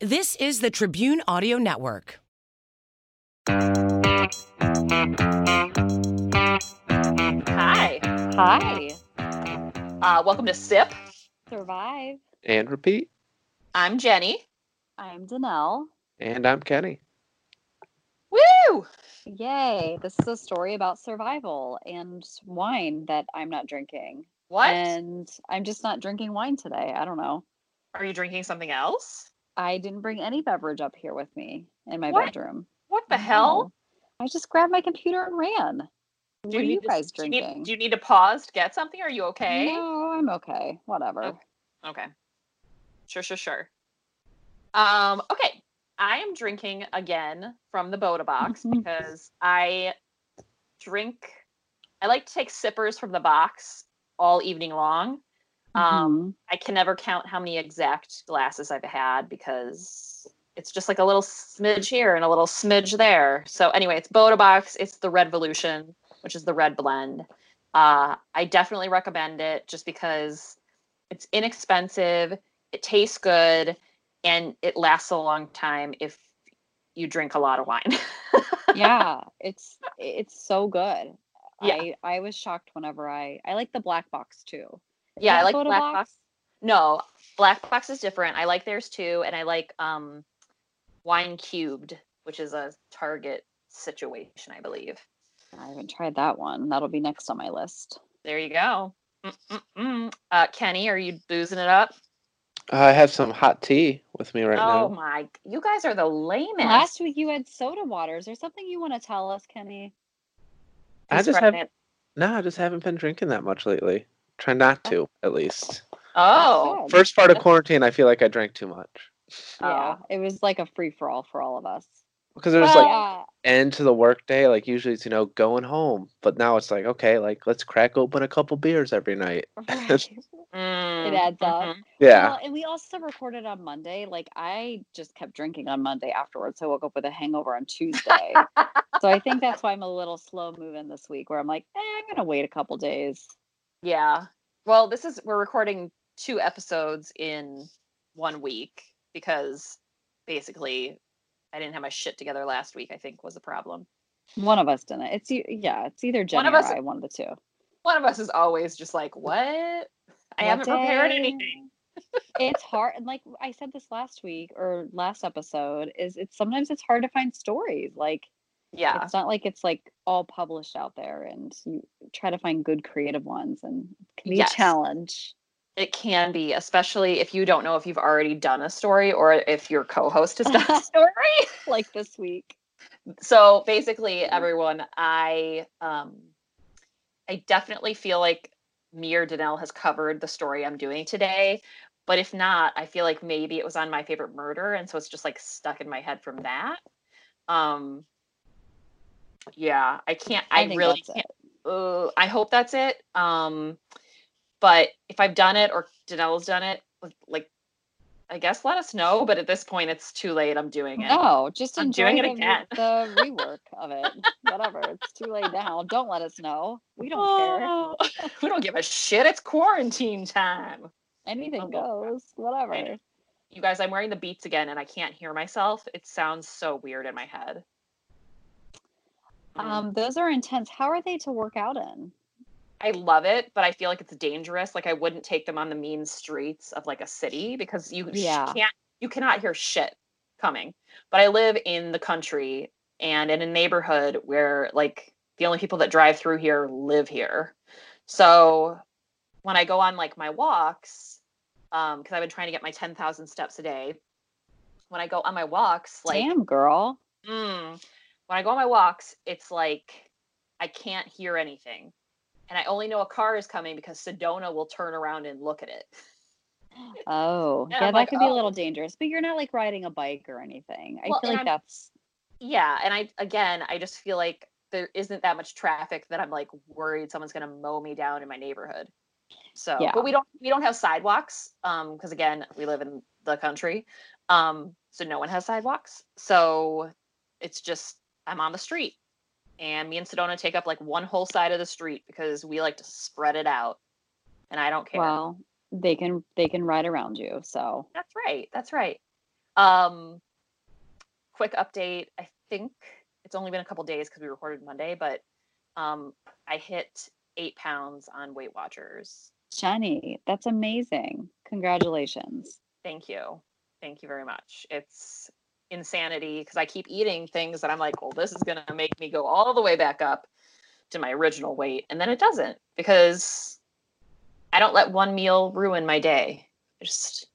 This is the Tribune Audio Network. Hi. Hi. Uh, welcome to SIP. Survive. And repeat. I'm Jenny. I'm Danelle. And I'm Kenny. Woo! Yay. This is a story about survival and wine that I'm not drinking. What? And I'm just not drinking wine today. I don't know. Are you drinking something else? I didn't bring any beverage up here with me in my What? bedroom. What the hell? I just grabbed my computer and ran. Do what are you need to- guys do you need- drinking? do you need to pause to get something? Are you okay? No, I'm okay. Whatever. Okay. Okay. Sure, sure, sure. Um, okay. I am drinking again from the Bota box because I drink I like to take sippers from the box all evening long. Um, Mhm. I can never count how many exact glasses I've had because it's just like a little smidge here and a little smidge there. So anyway, it's Bota Box. It's the Red Revolution, which is the red blend. Uh, I definitely recommend it just because it's inexpensive, it tastes good, and it lasts a long time if you drink a lot of wine. yeah, it's it's so good. Yeah. I I was shocked whenever I I like the black box too. Is yeah, I like Black Box. No, Black Box is different. I like theirs too, and I like um, Wine Cubed, which is a Target situation, I believe. I haven't tried that one. That'll be next on my list. There you go. Mm-mm-mm. Uh, Kenny, are you boozing it up? I have some hot tea with me right oh now. Oh my! You guys are the lamest. Last week you had soda water. Is there something you want to tell us, Kenny? I just running have it? no, I just haven't been drinking that much lately. Try not to, at least. Oh, First part of quarantine, I feel like I drank too much Yeah, it was like a free for all for all of us. because there's Well- like yeah, end to the workday. Like usually it's you know going home, but now it's like okay, like let's crack open a couple beers every night. right. Mm, it adds up. mhm. Yeah, Well, and we also recorded on Monday. Like I just kept drinking on Monday afterwards. So I woke up with a hangover on Tuesday. so I think that's why I'm a little slow moving this week, where I'm like, eh, I'm gonna wait a couple days. Yeah. Well, this is we're recording two episodes in one week because basically I didn't have my shit together last week. I think was the problem. One of us didn't. It's yeah, it's either Jenny of or us- I, one of the two. One of us is always just like, "What? I What haven't prepared anything." it's hard and like i said this last week or last episode is it's sometimes it's hard to find stories like Yeah. it's not like it's like all published out there and you try to find good creative ones and it can be Yes. a challenge It can be, especially if you don't know if you've already done a story or if your co-host has done a story. like this week so basically, everyone, I um, I definitely feel like me or Danelle has covered the story I'm doing today. But if not, I feel like maybe it was on my favorite murder, and so it's just like stuck in my head from that. Um, yeah, I can't. I, I really can't. Uh, I hope that's it. Um, but if I've done it or Danelle's done it, like, I guess let us know. But at this point, it's too late. I'm doing it. no just I'm enjoy doing it the, again. the rework of it whatever it's too late now don't let us know we don't care Oh, we don't give a shit. It's quarantine time. anything Oh, goes whatever You guys, I'm wearing the beats again and I can't hear myself. It sounds so weird in my head. Mm. um those are intense how are they to work out in I love it, but I feel like it's dangerous. Like I wouldn't take them on the mean streets of like a city because you Yeah. can't you cannot hear shit coming. But I live in the country and in a neighborhood where like the only people that drive through here live here. So when I go on like my walks, um, because I've been trying to get my 10,000 steps a day. When I go on my walks, like damn girl Mm. When I go on my walks, it's like I can't hear anything. And I only know a car is coming because Sedona will turn around and look at it. Oh, And yeah, I'm that like, could be a "Oh." little dangerous, but you're not like riding a bike or anything. I Well, feel like I'm- that's Yeah, and I again, I just feel like there isn't that much traffic that I'm like worried someone's gonna mow me down in my neighborhood. So, Yeah. but we don't we don't have sidewalks um because again, we live in the country. Um so no one has sidewalks. So it's just I'm on the street. And me and Sedona take up like one whole side of the street because we like to spread it out. And I don't care. well, they can they can ride around you. So That's right. That's right. Um, quick update. I think it's only been a couple days because we recorded Monday, but um, I hit eight pounds on Weight Watchers. Jenny, that's amazing. Congratulations. Thank you. Thank you very much. It's insanity because I keep eating things that I'm like, well, this is going to make me go all the way back up to my original weight. And then it doesn't because I don't let one meal ruin my day. I just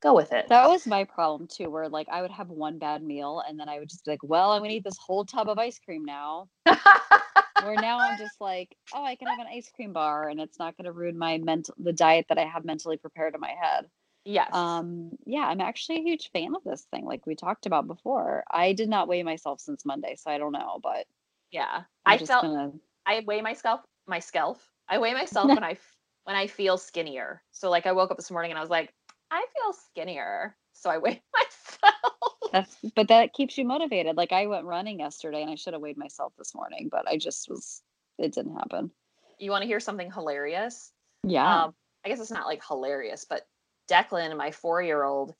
go with it. That was my problem too, where like I would have one bad meal and then I would just be like, well, I'm gonna eat this whole tub of ice cream now. where now I'm just like, oh, I can have an ice cream bar and it's not gonna ruin my mental the diet that I have mentally prepared in my head. Yes. Um, yeah, I'm actually a huge fan of this thing, like we talked about before. I did not weigh myself since Monday, so I don't know, but yeah. I'm I felt gonna I weigh myself my scalp. I weigh myself when I when I feel skinnier. So like I woke up this morning and I was like, I feel skinnier. So I weigh myself. that's but that keeps you motivated. Like I went running yesterday and I should have weighed myself this morning, but I just was it didn't happen. you want to hear something hilarious? Yeah. Um, I guess it's not like hilarious, but Declan, my four year old,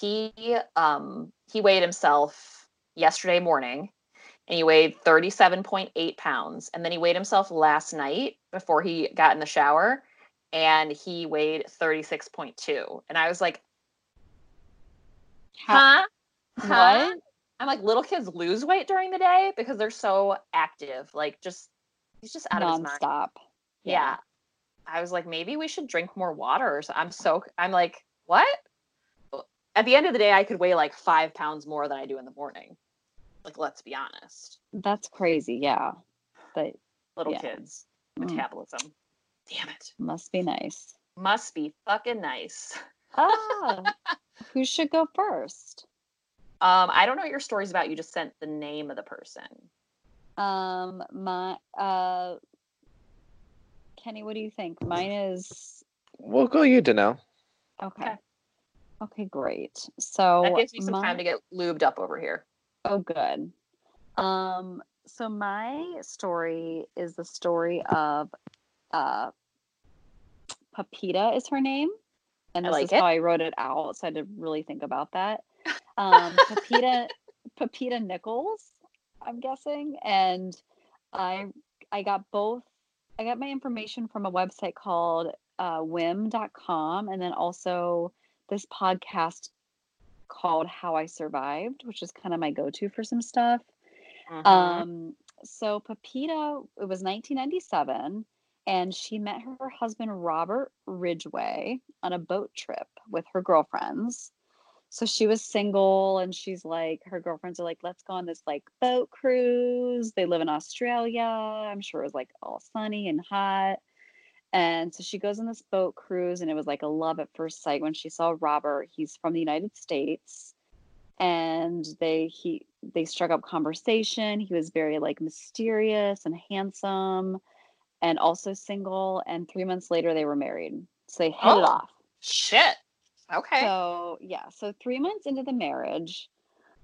he um he weighed himself yesterday morning and he weighed 37.8 pounds. And then he weighed himself last night before he got in the shower and he weighed 36.2. And I was like, How- huh? Huh? what? I'm like, little kids lose weight during the day because they're so active. Like, just, he's just out of his mind. Nonstop. Yeah. I was like, maybe we should drink more water. So. I'm so, I'm like, what? At the end of the day, I could weigh like five pounds more than I do in the morning. Like, let's be honest. That's crazy. Yeah. But Little Yeah. kids, mm, metabolism. Damn it. must be nice. Must be fucking nice. Ah, who should go first? Um, I don't know what your story's about. You just sent the name of the person. Um, my uh, Kenny, what do you think? Mine is We'll go you, Danelle. okay. Okay. Okay, great. So That gives me some my- time to get lubed up over here. Oh, good. Um, so my story is the story of uh, Papita is her name, and I this like is it. how I wrote it out. So I had to really think about that. Um, Papita, Papita Nichols, I'm guessing, and I I got both. I got my information from a website called uh, whim.com and then also this podcast called How I Survived, which is kind of my go to for some stuff. Mhm. Um, so Pepita, it was 1997, and she met her husband Robert Ridgway on a boat trip with her girlfriends. So she was single, and she's like, her girlfriends are like, let's go on this like boat cruise. They live in Australia. I'm sure it was like all sunny and hot. And so she goes on this boat cruise, and it was like a love at first sight when she saw Robert. He's from the United States and they he they struck up conversation he was very like mysterious and handsome and also single and three months later they were married so they hit Oh. it off Shit. Okay. so yeah so three months into the marriage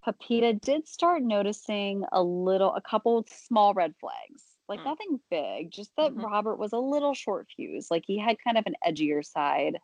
Pepita did start noticing a little a couple small red flags like Mm. nothing big just that Mhm. robert was a little short fused like he had kind of an edgier side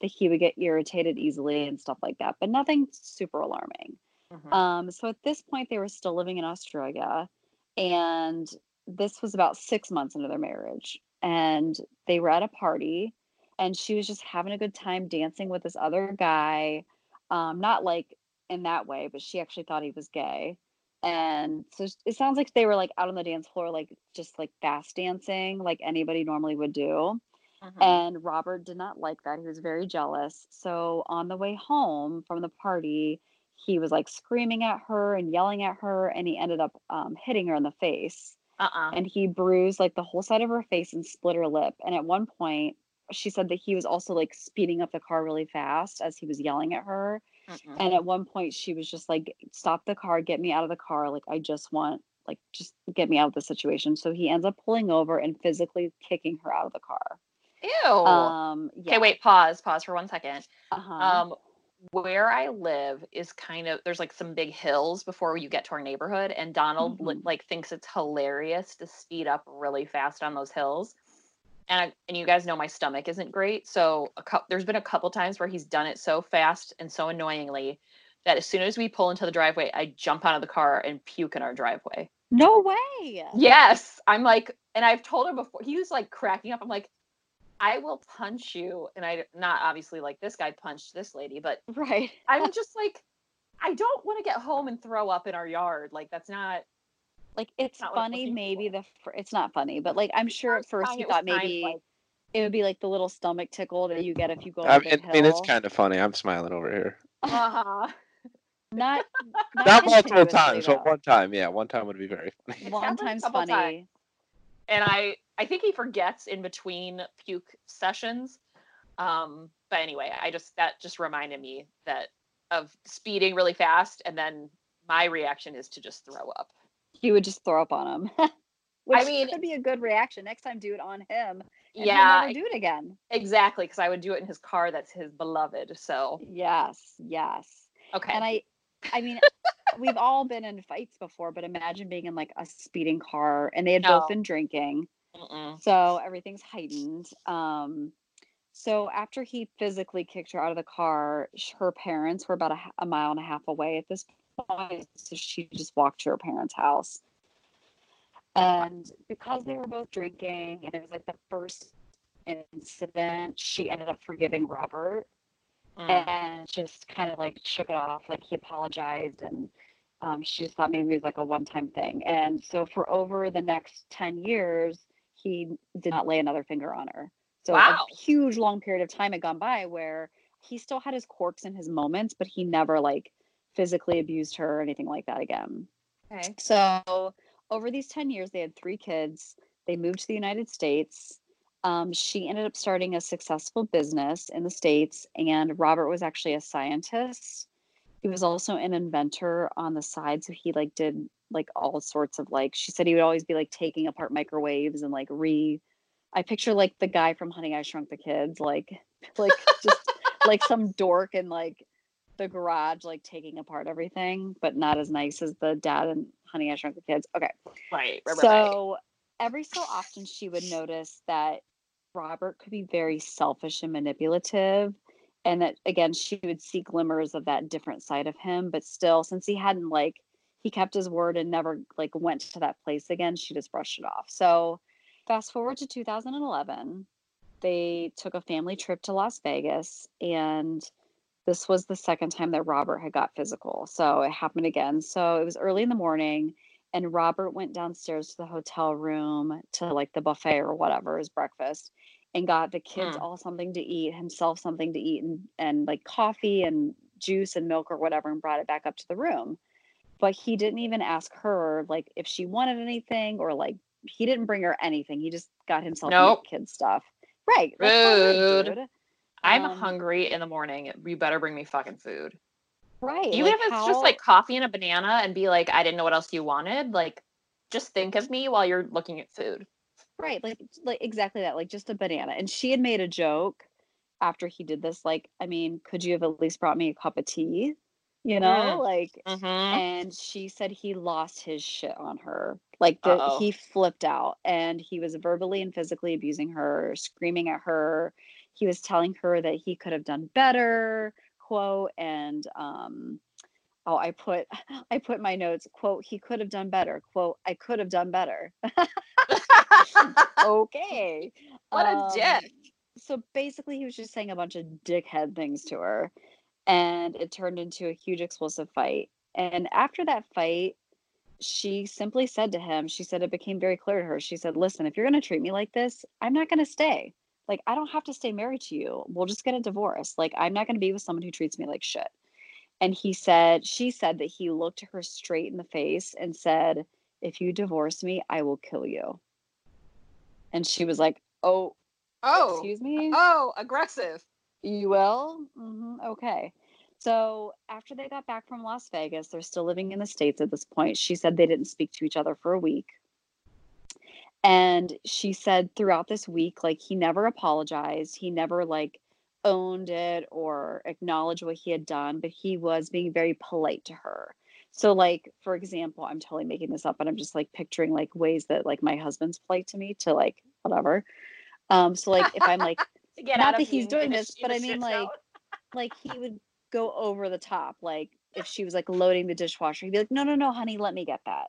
that he would get irritated easily and stuff like that but nothing super alarming Mhm. um, so at this point, they were still living in Australia, and this was about six months into their marriage. And they were at a party, and she was just having a good time dancing with this other guy. Um, not like in that way, but she actually thought he was gay. And so it sounds like they were like out on the dance floor, like just like fast dancing, like anybody normally would do. Mhm. And Robert did not like that. He was very jealous. So on the way home from the party, he was like screaming at her and yelling at her, and he ended up um, hitting her in the face. uh-uh. And he bruised like the whole side of her face and split her lip. And at one point, she said that he was also like speeding up the car really fast as he was yelling at her. Mm-mm. And at one point, she was just like, "Stop the car! Get me out of the car! Like I just want." Like, just get me out of the situation. So he ends up pulling over and physically kicking her out of the car. Ew. Um, yeah. Okay, wait, pause, pause for one second. Uh-huh. Um, where I live is kind of there's like some big hills before you get to our neighborhood, and Donald Mhm. like thinks it's hilarious to speed up really fast on those hills. And I, and you guys know my stomach isn't great, so a cou- there's been a couple times where he's done it so fast and so annoyingly that as soon as we pull into the driveway, I jump out of the car and puke in our driveway. No way. Yes. I'm like, and I've told him before, he was like cracking up. I'm like, I will punch you. And I, not obviously like this guy punched this lady, but Right. I'm just like, I don't want to get home and throw up in our yard. Like, that's not, Like it's not funny, maybe for. the fir- it's not funny, but like I'm sure at first fine, he thought maybe like- it would be like the little stomach tickle that you get if you go I mean, a I mean, it's kind of funny. I'm smiling over here. uh-huh. not not, Not multiple continuously, times, but one time. Yeah, one time would be very funny. One happened a time's funny. times. and I I think he forgets in between puke sessions. Um, but anyway, I just that just reminded me that of speeding really fast, and then my reaction is to just throw up. He would just throw up on him. Which mean- could be a good reaction. Next time, do it on him. Yeah, do it again. exactly, because I would do it in his car. That's his beloved. So Yes, yes. okay, And I, I mean, we've all been in fights before, but imagine being in like a speeding car and they had both been drinking. Mm-mm. So everything's heightened. Um, so after he physically kicked her out of the car, her parents were about a mile and a half away at this So she just walked to her parents' house. And because they were both drinking, and it was like the first incident, she ended up forgiving Robert Mm. and just kind of like shook it off. Like he apologized, and um, she just thought maybe it was like a one-time thing. And so for over the next ten years, he did not lay another finger on her. So Wow. a huge long period of time had gone by where he still had his quirks and his moments, but he never like physically abused her or anything like that again. Okay. So over these 10 years, they had three kids. They moved to the United States. Um, she ended up starting a successful business in the States, and Robert was actually a scientist. He was also an inventor on the side. So he like did like all sorts of like, she said he would always be like taking apart microwaves and like re. I picture like the guy from Honey I Shrunk the Kids, like, like just like some dork and like the garage, like taking apart everything, but not as nice as the dad and Honey I Shrunk the Kids. Okay. Right. Right. right, right. So every so often she would notice that Robert could be very selfish and manipulative. And that again, she would see glimmers of that different side of him. But still, since he hadn't like he kept his word and never like went to that place again, she just brushed it off. So fast forward to 2011, they took a family trip to Las Vegas and this was the second time that Robert had got physical. So it happened again. So it was early in the morning and Robert went downstairs to the hotel room to like the buffet or whatever his breakfast and got the kids Hmm. all something to eat, himself something to eat and and like coffee and juice and milk or whatever and brought it back up to the room. But he didn't even ask her like if she wanted anything or like he didn't bring her anything. He just got himself Nope. kid stuff. Right. Rude. I'm um, hungry in the morning. You better bring me fucking food. Right. Even like, if it's how- just like coffee and a banana and be like, I didn't know what else you wanted. Like, just think of me while you're looking at food. Right, like like exactly that, like just a banana. And she had made a joke after he did this, like, I mean, could you have at least brought me a cup of tea? You know, Mm. like Mm-hmm. and she said he lost his shit on her. Like the, he flipped out and he was verbally and physically abusing her, screaming at her. He was telling her that he could have done better, quote, and um oh, I put I put my notes, quote, he could have done better, quote, I could have done better. okay. what a Um, dick. So basically, he was just saying a bunch of dickhead things to her, and it turned into a huge explosive fight. And after that fight, she simply said to him, she said it became very clear to her. She said, Listen, if you're going to treat me like this, I'm not going to stay. Like, I don't have to stay married to you. We'll just get a divorce. Like, I'm not going to be with someone who treats me like shit. And he said, she said that he looked her straight in the face and said, If you divorce me, I will kill you. And she was like, Oh, Oh. excuse me? Oh, aggressive. You will? hmm Okay. So after they got back from Las Vegas, they're still living in the States at this point. She said they didn't speak to each other for a week. And she said throughout this week, like he never apologized. He never like owned it or acknowledged what he had done, but he was being very polite to her. So like, for example, I'm totally making this up, but I'm just like picturing like ways that like my husband's polite to me to like whatever. Um, so like if I'm like Not that he's doing this, but i mean, like, like he would go over the top like if she was like loading the dishwasher, he'd be like, "No, no, no, honey, let me get that.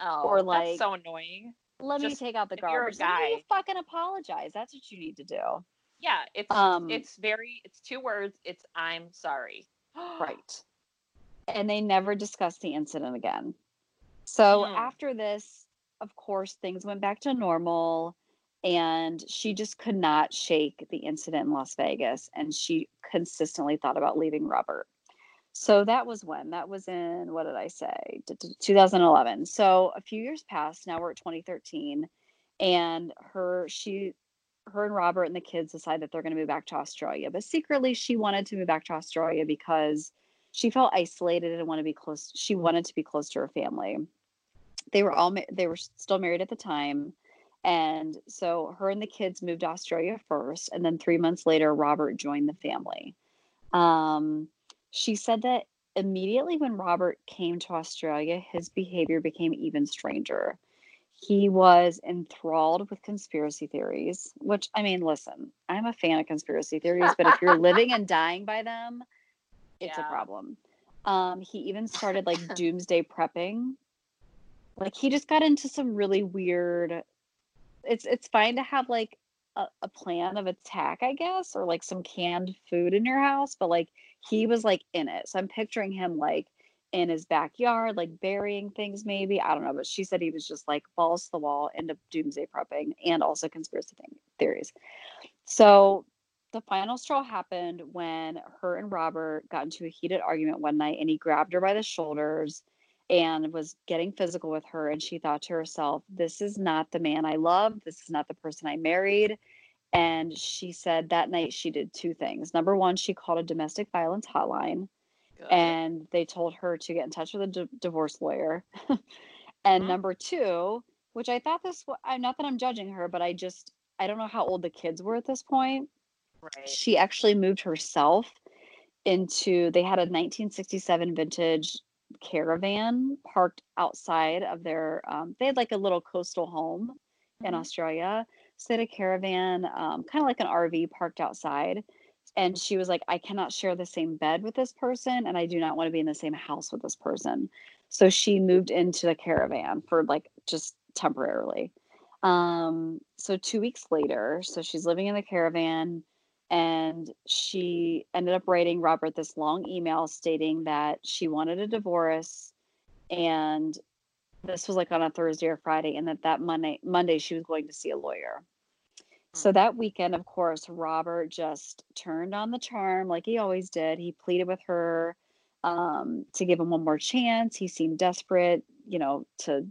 Oh, Or, that's like, so annoying. Let me take out the if you're a garbage." Then you fucking apologize. That's what you need to do. Yeah, it's Um, it's very it's two words. It's I'm sorry. Right. And they never discussed the incident again. So Hmm. after this, of course, things went back to normal. And she just could not shake the incident in Las Vegas. And she consistently thought about leaving Robert. So that was when? That was in, what did I say? D- d- 2011. So a few years passed. Now we're at 2013. And her, she, her and Robert and the kids decide that they're going to move back to Australia. But secretly, she wanted to move back to Australia because she felt isolated and wanted to be close. She wanted to be close to her family. They were all they were still married at the time, and so her and the kids moved to Australia first, and then three months later, Robert joined the family. Um, she said that immediately when Robert came to Australia, his behavior became even stranger he was enthralled with conspiracy theories, which I mean, listen, I'm a fan of conspiracy theories, but if you're living and dying by them, it's a problem. Um, he even started like doomsday prepping. Like he just got into some really weird it's it's fine to have like a, a plan of attack, I guess, or like some canned food in your house, but like he was like in it. So I'm picturing him like in his backyard, like burying things, maybe. I don't know. But she said he was just like balls to the wall end into doomsday prepping and also conspiracy theories. So the final straw happened when her and Robert got into a heated argument one night and he grabbed her by the shoulders and was getting physical with her. And she thought to herself, This is not the man I love. This is not the person I married. And she said that night she did two things. Number one, she called a domestic violence hotline and they told her to get in touch with a d- divorce lawyer. and Mhm. number two, which I thought this, wa- I'm not that I'm judging her, but I just, I don't know how old the kids were at this point. right. She actually moved herself into, they had a 1967 vintage caravan parked outside of their, um, they had like a little coastal home in Mhm. Australia. Had a caravan, um, kind of like an RV parked outside. And she was like, I cannot share the same bed with this person, and I do not want to be in the same house with this person. So she moved into the caravan for like just temporarily. Um, so two weeks later, so she's living in the caravan, and she ended up writing Robert this long email stating that she wanted a divorce and this was like on a Thursday or Friday, and that that Monday Monday she was going to see a lawyer. So that weekend, of course, Robert just turned on the charm like he always did. He pleaded with her um, to give him one more chance. He seemed desperate, you know, to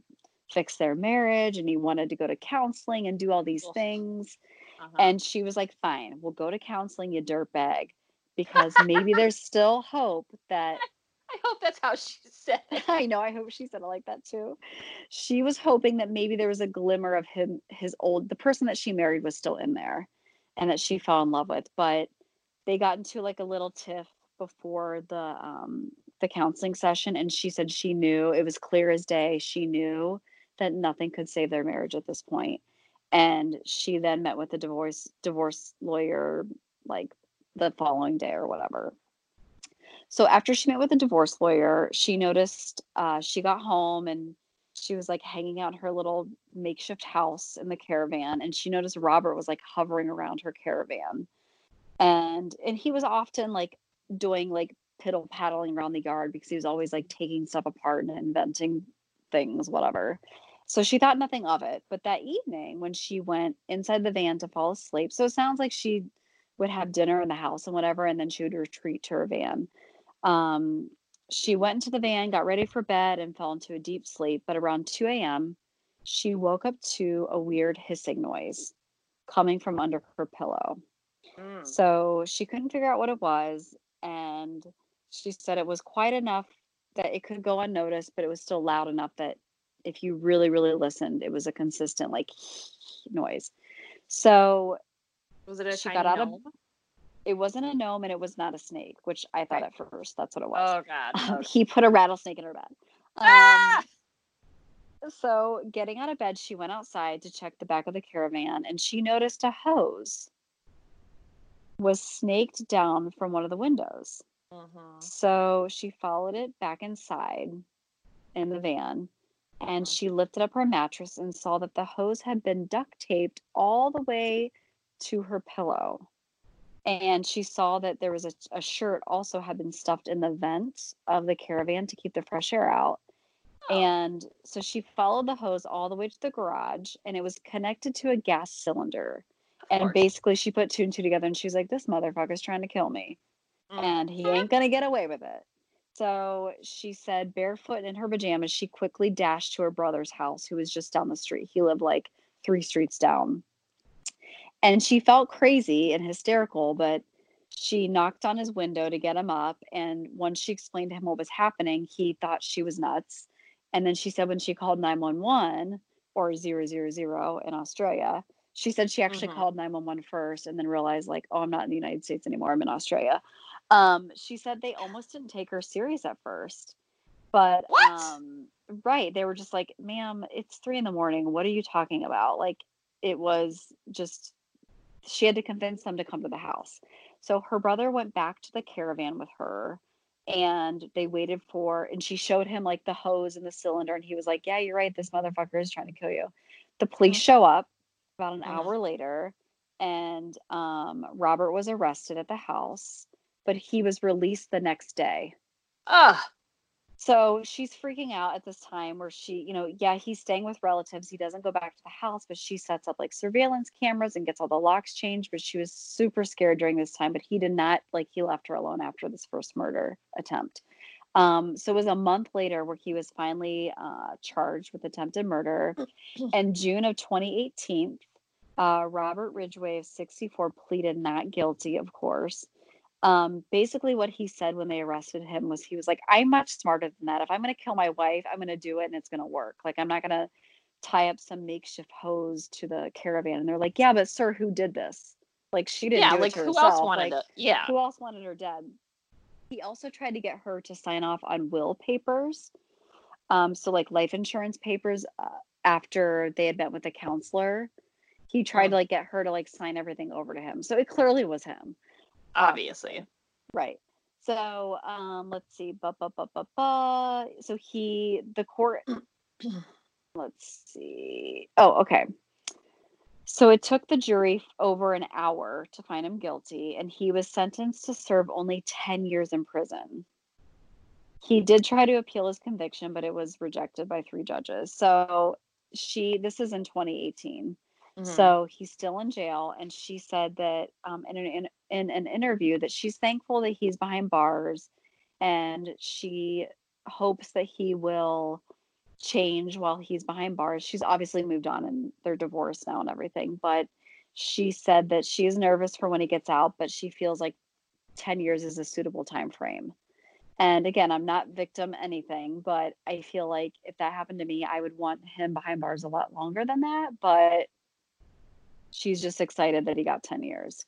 fix their marriage, and he wanted to go to counseling and do all these things. Uh-huh. And she was like, "Fine, we'll go to counseling, you dirtbag, because maybe there's still hope that I hope that's how she said it. I know. I hope she said it like that too. She was hoping that maybe there was a glimmer of him, his old, the person that she married was still in there and that she fell in love with. But they got into like a little tiff before the, um, the counseling session. And she said she knew it was clear as day. She knew that nothing could save their marriage at this point. And she then met with the divorce, divorce lawyer like the following day or whatever. So after she met with a divorce lawyer, she noticed uh, she got home and she was like hanging out in her little makeshift house in the caravan, and she noticed Robert was like hovering around her caravan, and and he was often like doing like piddle paddling around the yard because he was always like taking stuff apart and inventing things, whatever. So she thought nothing of it. But that evening, when she went inside the van to fall asleep, so it sounds like she would have dinner in the house and whatever, and then she would retreat to her van. Um, she went into the van, got ready for bed, and fell into a deep sleep. But around 2 a.m., she woke up to a weird hissing noise coming from under her pillow. Mm. So she couldn't figure out what it was. And she said it was quite enough that it could go unnoticed, but it was still loud enough that if you really, really listened, it was a consistent like noise. So Was it a she got out of- gnome? It wasn't a gnome and it was not a snake, which I thought Right. at first that's what it was. Oh God. Um, he put a rattlesnake in her bed. Um, Ah! So, getting out of bed, she went outside to check the back of the caravan and she noticed a hose was snaked down from one of the windows. Mhm. So she followed it back inside in the van and Mhm. she lifted up her mattress and saw that the hose had been duct taped all the way to her pillow. And she saw that there was a, a shirt also had been stuffed in the vent of the caravan to keep the fresh air out. Oh. And so she followed the hose all the way to the garage and it was connected to a gas cylinder. And basically she put two and two together and she was like, This motherfucker's trying to kill me Mm. and he ain't gonna get away with it. So she said, barefoot in her pajamas, she quickly dashed to her brother's house, who was just down the street. He lived like three streets down. And she felt crazy and hysterical, but she knocked on his window to get him up. And once she explained to him what was happening, he thought she was nuts. And then she said, when she called 911 or 000 in Australia, she said she actually Mhm. called 911 first and then realized, like, oh, I'm not in the United States anymore. I'm in Australia. Um, she said they almost didn't take her serious at first. But um right, they were just like, ma'am, it's three in the morning. What are you talking about? Like it was just she had to convince them to come to the house. So her brother went back to the caravan with her and they waited for and she showed him like the hose and the cylinder and he was like, "Yeah, you're right. This motherfucker is trying to kill you." The police Mhm. show up about an Mhm. hour later and um Robert was arrested at the house, but he was released the next day. Ugh. So she's freaking out at this time where she, you know, yeah, he's staying with relatives. He doesn't go back to the house, but she sets up like surveillance cameras and gets all the locks changed. But she was super scared during this time. But he did not, like, he left her alone after this first murder attempt. Um, so it was a month later where he was finally uh, charged with attempted murder. In June of 2018, uh, Robert Ridgway of 64 pleaded not guilty, of course um basically what he said when they arrested him was he was like i'm much smarter than that if i'm going to kill my wife i'm going to do it and it's going to work like i'm not going to tie up some makeshift hose to the caravan and they're like yeah but sir who did this like she didn't Yeah, do it like who herself. else wanted like, it? Yeah. who else wanted her dead he also tried to get her to sign off on will papers um so like life insurance papers uh, after they had met with the counselor he tried Mm. to like get her to like sign everything over to him so it clearly was him Obviously. Right. So um let's see. Ba, ba, ba, ba, ba. So he the court let's see. Oh, okay. So it took the jury over an hour to find him guilty, and he was sentenced to serve only 10 years in prison. He did try to appeal his conviction, but it was rejected by three judges. So she, this is in 2018. Mhm. So he's still in jail, and she said that um, in, an, in in an interview that she's thankful that he's behind bars, and she hopes that he will change while he's behind bars. She's obviously moved on, and they're divorced now and everything. But she said that she is nervous for when he gets out, but she feels like ten years is a suitable time frame. And again, I'm not victim anything, but I feel like if that happened to me, I would want him behind bars a lot longer than that. But she's just excited that he got 10 years.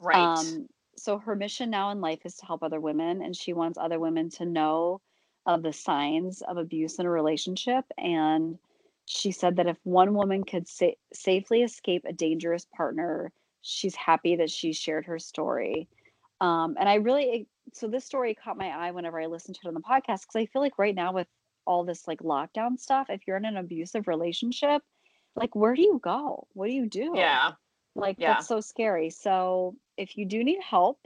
Right. Um, so her mission now in life is to help other women, and she wants other women to know of the signs of abuse in a relationship. And she said that if one woman could sa- safely escape a dangerous partner, she's happy that she shared her story. Um, and I really, so this story caught my eye whenever I listened to it on the podcast because I feel like right now with all this like lockdown stuff, if you're in an abusive relationship, like where do you go? What do you do? yeah. Like Yeah. that's so scary. So if you do need help,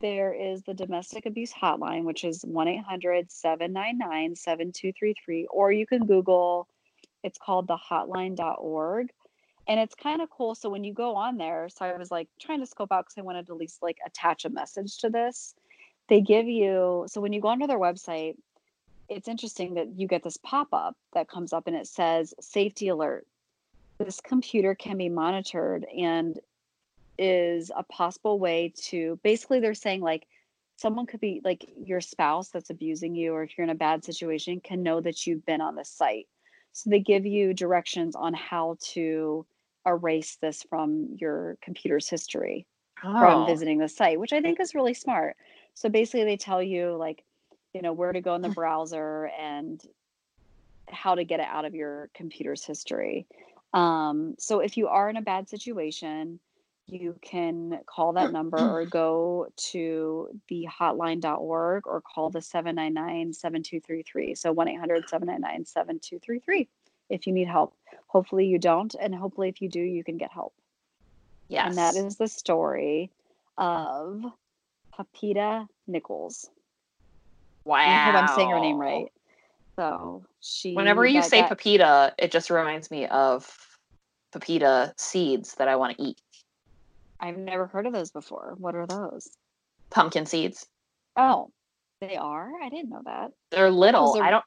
there is the domestic abuse hotline, which is 1 800 799 7233, or you can Google it's called the hotline.org. And it's kind of cool. So when you go on there, so I was like trying to scope out because I wanted to at least like attach a message to this. They give you, so when you go onto their website, it's interesting that you get this pop up that comes up and it says safety alert. This computer can be monitored and is a possible way to basically, they're saying like someone could be like your spouse that's abusing you, or if you're in a bad situation, can know that you've been on this site. So they give you directions on how to erase this from your computer's history from Oh. visiting the site, which I think is really smart. So basically, they tell you like, you know, where to go in the browser and how to get it out of your computer's history. Um, so if you are in a bad situation, you can call that number or go to the hotline.org or call the 799 7233. So 1 800 799 7233 if you need help. Hopefully you don't. And hopefully, if you do, you can get help. Yes. And that is the story of Papita Nichols. wow. I hope I'm saying her name right. So she. Whenever you say got- pepita, it just reminds me of pepita seeds that I want to eat. I've never heard of those before. What are those? Pumpkin seeds. Oh, they are. I didn't know that. They're little. Are- I don't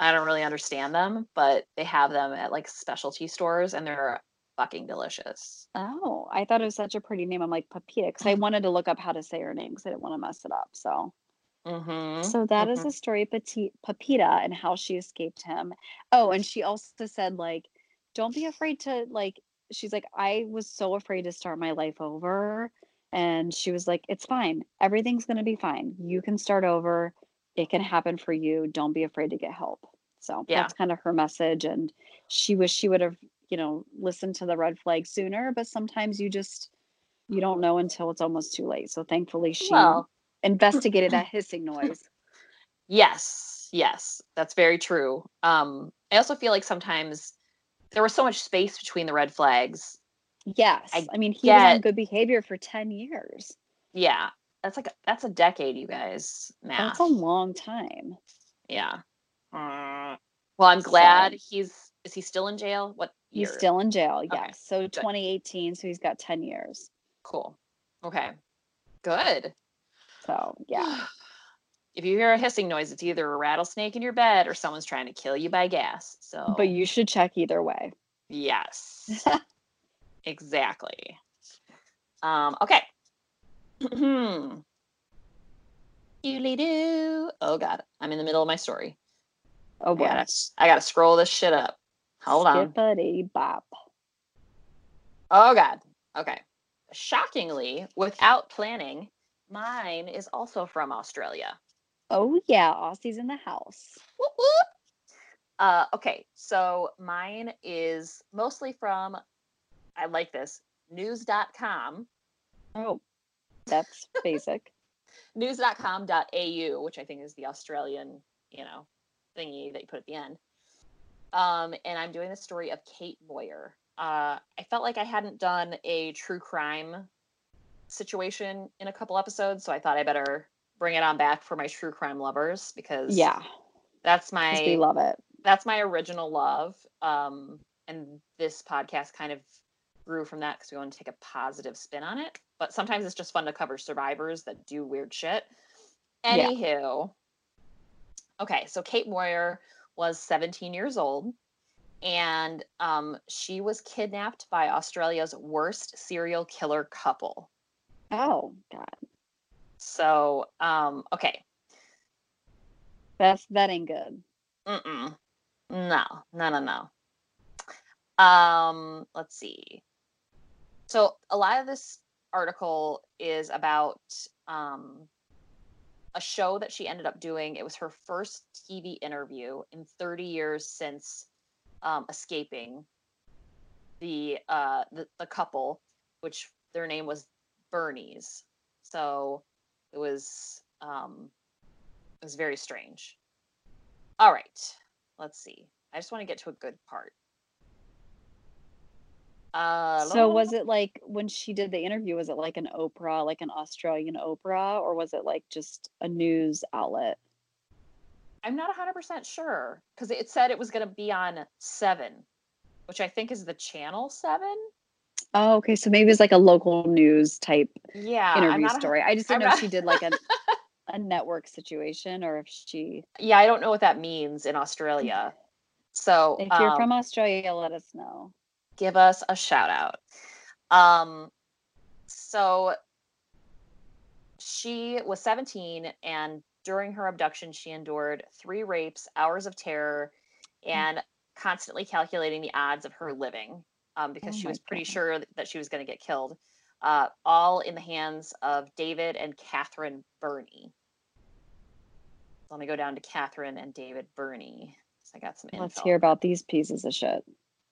I don't really understand them, but they have them at like specialty stores and they're fucking delicious. Oh, I thought it was such a pretty name. I'm like Papita because I wanted to look up how to say her name because I didn't want to mess it up. So, Mm-hmm. so that is mhm. the story of Papita and how she escaped him. Oh, and she also said like, don't be afraid to like. She's like, I was so afraid to start my life over, and she was like, it's fine. Everything's gonna be fine. You can start over. It can happen for you. Don't be afraid to get help. So Yeah. that's kind of her message. And she wish she would have, you know, listened to the red flag sooner. But sometimes you just you don't know until it's almost too late. So thankfully she Well, investigated that hissing noise. yes, yes, that's very true. Um, I also feel like sometimes there was so much space between the red flags. Yes. I I, mean, he was on good behavior for 10 years. Yeah, that's like that's a decade, you guys. Math. That's a long time. Yeah. Uh, well, I'm glad he's. Is he still in jail? What year? He's still in jail. Okay, Yes. So 2018. So he's got 10 years. cool. Okay. Good. So yeah. If you hear a hissing noise, it's either a rattlesnake in your bed or someone's trying to kill you by gas. So, But you should check either way. yes, exactly. Um. Okay. Doodly doo. Oh God, I'm in the middle of my story. Oh I boy. gotta, I gotta scroll this shit up. Hold on. Skippity bop. Oh God. Okay. Shockingly, without planning, mine is also from Australia. Oh yeah, Aussie's in the house. Whoop, whoop. Uh, okay, so mine is mostly from, I like this, news.com, Oh, that's basic. news.com.au, which I think is the Australian, you know, thingy that you put at the end. Um, and I'm doing the story of Kate Moir. Uh, I felt like I hadn't done a true crime situation in a couple episodes, so I thought I better bring it on back for my true crime lovers because Yeah, that's my we love it. that's my original love. Um, and this podcast kind of grew from that because we want to take a positive spin on it. But sometimes it's just fun to cover survivors that do weird shit. Yeah. Anywho, okay, so Kate Moir was 17 years old, and um, she was kidnapped by Australia's worst serial killer couple. Oh God, So, um, okay, that's that ain't good. Mm-mm. No, no, no, no. Um, let's see. So a lot of this article is about um a show that she ended up doing. It was her first TV interview in 30 years since um, escaping the uh the, the couple, which their name was Birnie's. So it was um it was very strange. All right. Let's see. I just want to get to a good part. Uh, So was it like when she did the interview? Was it like an Oprah, like an Australian Oprah, or was it like just a news outlet? I'm not 100% sure because it said it was going to be on 7, which I think is the channel 7. Oh, okay. So maybe it's like a local news type Yeah. Interview story. I just didn't I'm know not- if she did like a a network situation or if she. yeah, I don't know what that means in Australia. So If you're um, from Australia, let us know. give us a shout out. Um, so she was 17, and during her abduction, she endured three rapes, hours of terror, and constantly calculating the odds of her living um, because Oh she was pretty God. sure that she was going to get killed. Uh, all in the hands of David and Catherine Birnie. Let me go down to Catherine and David Birnie. So I got some info. Let's hear about these pieces of shit.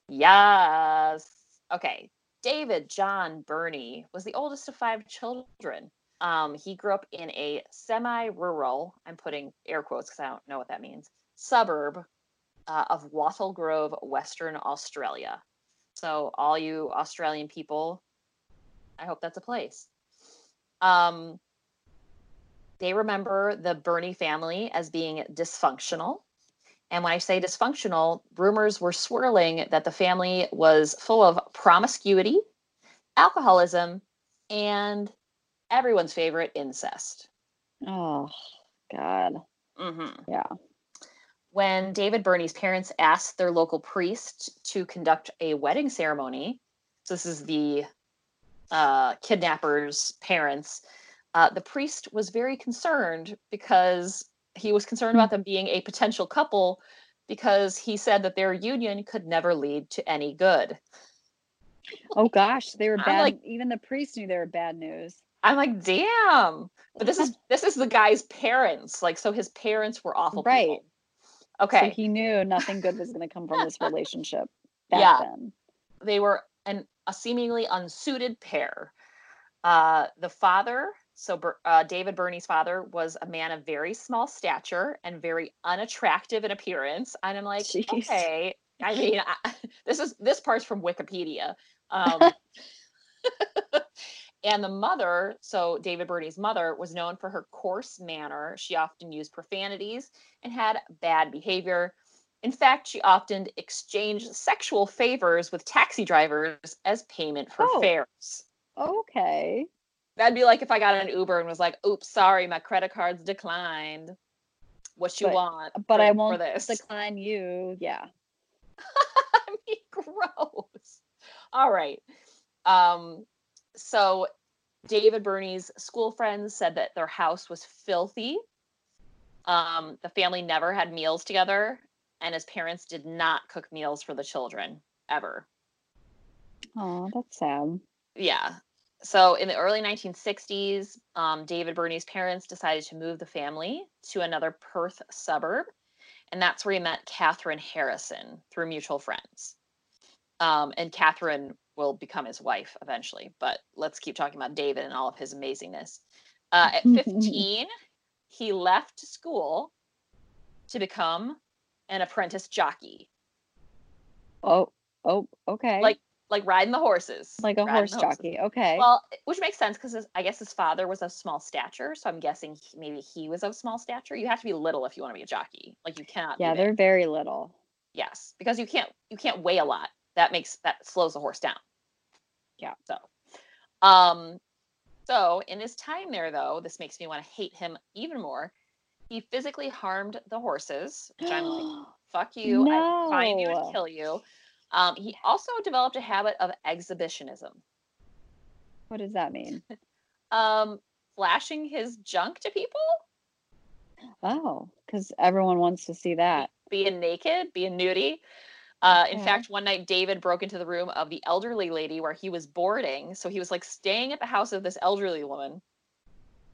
Yes. Okay. David John Birnie was the oldest of five children. Um, he grew up in a semi-rural, I'm putting air quotes because I don't know what that means, suburb uh, of Wattle Grove, Western Australia. So all you Australian people, I hope that's a place. Um, they remember the Birnie family as being dysfunctional. And when I say dysfunctional, rumors were swirling that the family was full of promiscuity, alcoholism, and everyone's favorite incest. Oh, God. Mm-hmm. Yeah. When David Birnie's parents asked their local priest to conduct a wedding ceremony, so this is the uh, kidnappers' parents, uh, the priest was very concerned because he was concerned about them being a potential couple because he said that their union could never lead to any good. Oh, gosh. They were I'm bad. like- Even the priest knew they were bad news. I'm like, damn. But this is this is the guy's parents. Like, so his parents were awful Right. people. So Okay. he knew nothing good was going to come from this relationship back Yeah. then. they were an a seemingly unsuited pair. Uh, the father, so uh, David Birnie's father, was a man of very small stature and very unattractive in appearance. And I'm like, Jeez. okay. I mean, I, this is this part's from Wikipedia. Um, and the mother, so David Birnie's mother, was known for her coarse manner. She often used profanities and had bad behavior. In fact, she often exchanged sexual favors with taxi drivers as payment for Oh. fares. Okay. That'd be like if I got an Uber and was like, "Oops, sorry, my credit card's declined. What you But- want?" But for- I for won't this. decline you. Yeah. I mean, gross. All right. Um, so David Birnie's school friends said that their house was filthy. Um, the family never had meals together, and his parents did not cook meals for the children ever. Oh, that's sad. Yeah. So in the early 1960s, um, David Birnie's parents decided to move the family to another Perth suburb. And that's where he met Catherine Harrison through mutual friends. Um, and Catherine will become his wife eventually. But let's keep talking about David and all of his amazingness. Uh, at 15, he left school to become an apprentice jockey, Oh, oh, okay. Like like riding the horses. like a horse jockey. Okay. Well, which makes sense because I guess his father was of small stature, so I'm guessing he, maybe he was of small stature. You have to be little if you want to be a jockey. Like you cannot. yeah, big. they're very little. yes, because you can't you can't weigh a lot. That makes that slows the horse down. Yeah. So, um, so in his time there, though, this makes me want to hate him even more. He physically harmed the horses, which I'm like, fuck you. I find you and kill you. Um, he also developed a habit of exhibitionism. what does that mean? um flashing his junk to people Oh, because everyone wants to see that. being naked being nudie uh, in fact one night david broke into the room of the elderly lady where he was boarding so he was like staying at the house of this elderly woman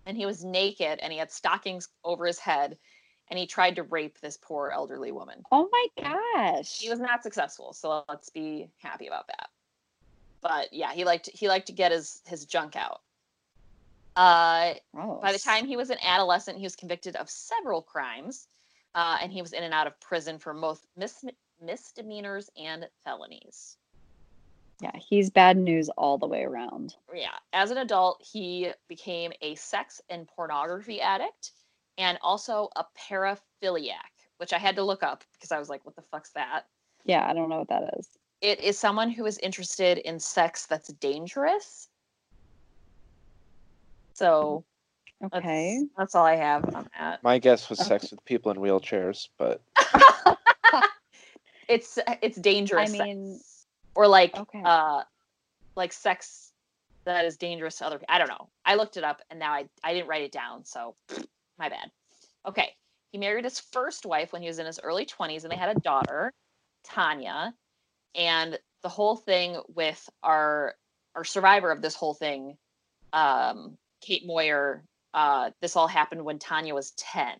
and he was naked and he had stockings over his head and he tried to rape this poor elderly woman. Oh my gosh. he was not successful so let's be happy about that. But yeah he liked he liked to get his his junk out. Uh By the time he was an adolescent, he was convicted of several crimes, uh, and he was in and out of prison for most mis- misdemeanors and felonies. Yeah, he's bad news all the way around. Yeah, as an adult, he became a sex and pornography addict, and also a paraphiliac, which I had to look up because I was like, "What the fuck's that?" Yeah, I don't know what that is. It is someone who is interested in sex that's dangerous. So mm, that's, Okay. that's all I have on that. My guess was Okay. sex with people in wheelchairs, but it's it's dangerous. sex. mean, or like Okay. uh like sex that is dangerous to other people. I don't know. I looked it up and now I I didn't write it down, so my bad. Okay. He married his first wife when he was in his early 20s and they had a daughter, Tanya. And the whole thing with our our survivor of this whole thing, um, Kate Moir, uh, this all happened when Tanya was 10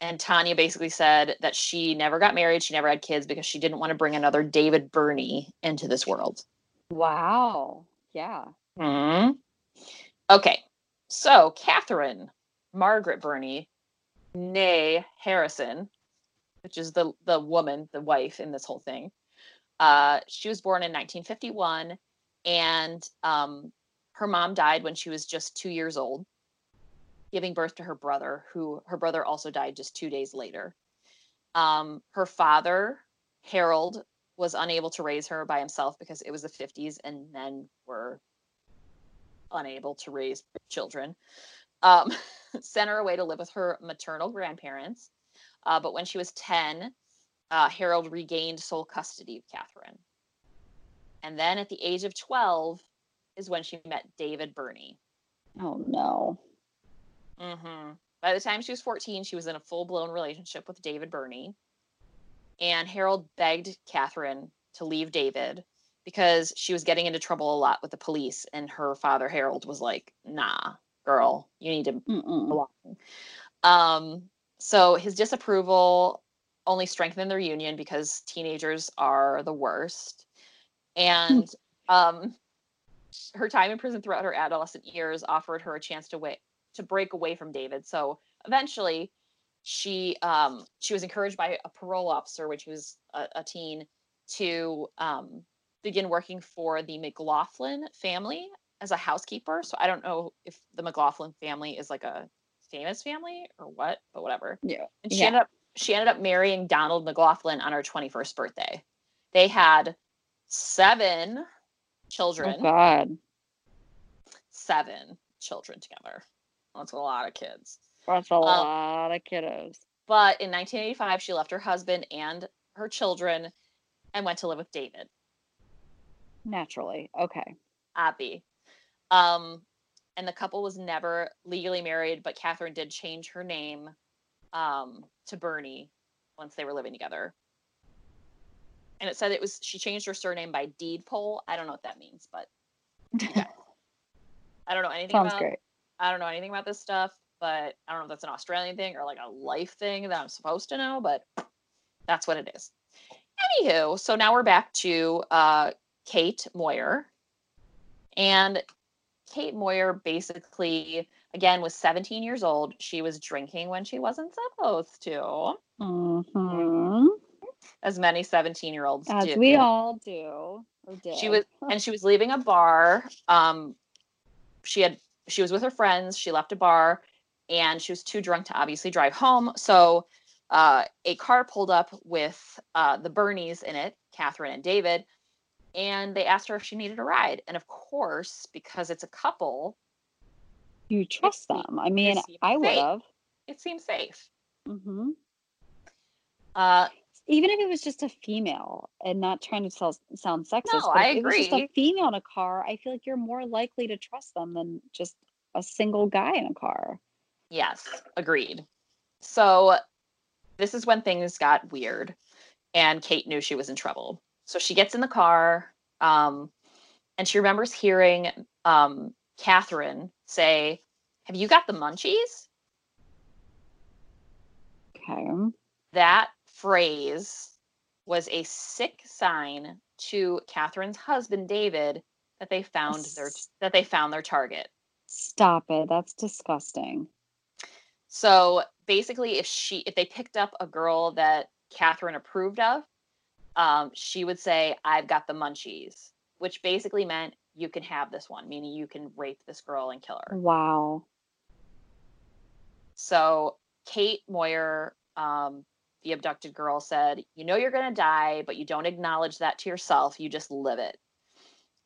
and Tanya basically said that she never got married, she never had kids because she didn't want to bring another David Birnie into this world. Wow. Yeah. Hmm. Okay. So Catherine Margaret Birnie, nay Harrison, which is the the woman, the wife in this whole thing. Uh, she was born in 1951, and um, her mom died when she was just two years old, giving birth to her brother, who her brother also died just two days later. Um, her father, Harold, was unable to raise her by himself because it was the 50s and men were unable to raise children. Um, sent her away to live with her maternal grandparents. Uh, but when she was 10, uh, Harold regained sole custody of Catherine. And then at the age of 12 is when she met David Birnie. Oh no. Hmm By the time she was 14, she was in a full blown relationship with David Birnie. And Harold begged Catherine to leave David because she was getting into trouble a lot with the police. And her father, Harold, was like, nah, girl, you need to go. Um, so his disapproval only strengthened their union because teenagers are the worst. And um, her time in prison throughout her adolescent years offered her a chance to wait to break away from David. So eventually, she um, she was encouraged by a parole officer when she was a, a teen to um, begin working for the McLaughlin family as a housekeeper. So I don't know if the McLaughlin family is like a famous family or what, but whatever. Yeah. And she Yeah. ended up she ended up marrying Donald McLaughlin on her 21st birthday. They had seven children Oh God. seven children together. That's a lot of kids. That's a lot of kiddos. But in 1985, she left her husband and her children and went to live with David, Naturally. Okay. Abby. Um, and the couple was never legally married, but Catherine did change her name um, to Birnie once they were living together. And it said it was she changed her surname by deed poll. I don't know what that means, but I don't know anything Sounds about great. I don't know anything about this stuff, but I don't know if that's an Australian thing or like a life thing that I'm supposed to know, but that's what it is. Anywho, so now we're back to uh, Kate Moir. And Kate Moir basically, again, was 17 years old. She was drinking when she wasn't supposed to, hmm as many 17 year olds As do. we all do. She was and she was leaving a bar um she had she was with her friends she left a bar and she was too drunk to obviously drive home so uh, a car pulled up with uh, the birnies in it catherine and david and they asked her if she needed a ride and of course because it's a couple You trust seemed- them. I mean, I would have. it seems safe hmm uh, Even if it was just a female and not trying to sell, sound sexist, No, I if it was just a female in a car, I feel like you're more likely to trust them than just a single guy in a car. Yes, agreed. So this is when things got weird, and Kate knew she was in trouble. So she gets in the car, um, and she remembers hearing um, Catherine say, "Have you got the munchies?" Okay. That phrase was a sick sign to Catherine's husband David that they found their that they found their target. Stop it. That's disgusting. So basically, if she if they picked up a girl that Catherine approved of, um, she would say, "I've got the munchies," which basically meant you can have this one, meaning you can rape this girl and kill her. Wow. So Kate Moir, um, the abducted girl, said, "You know you're gonna die, but you don't acknowledge that to yourself. You just live it."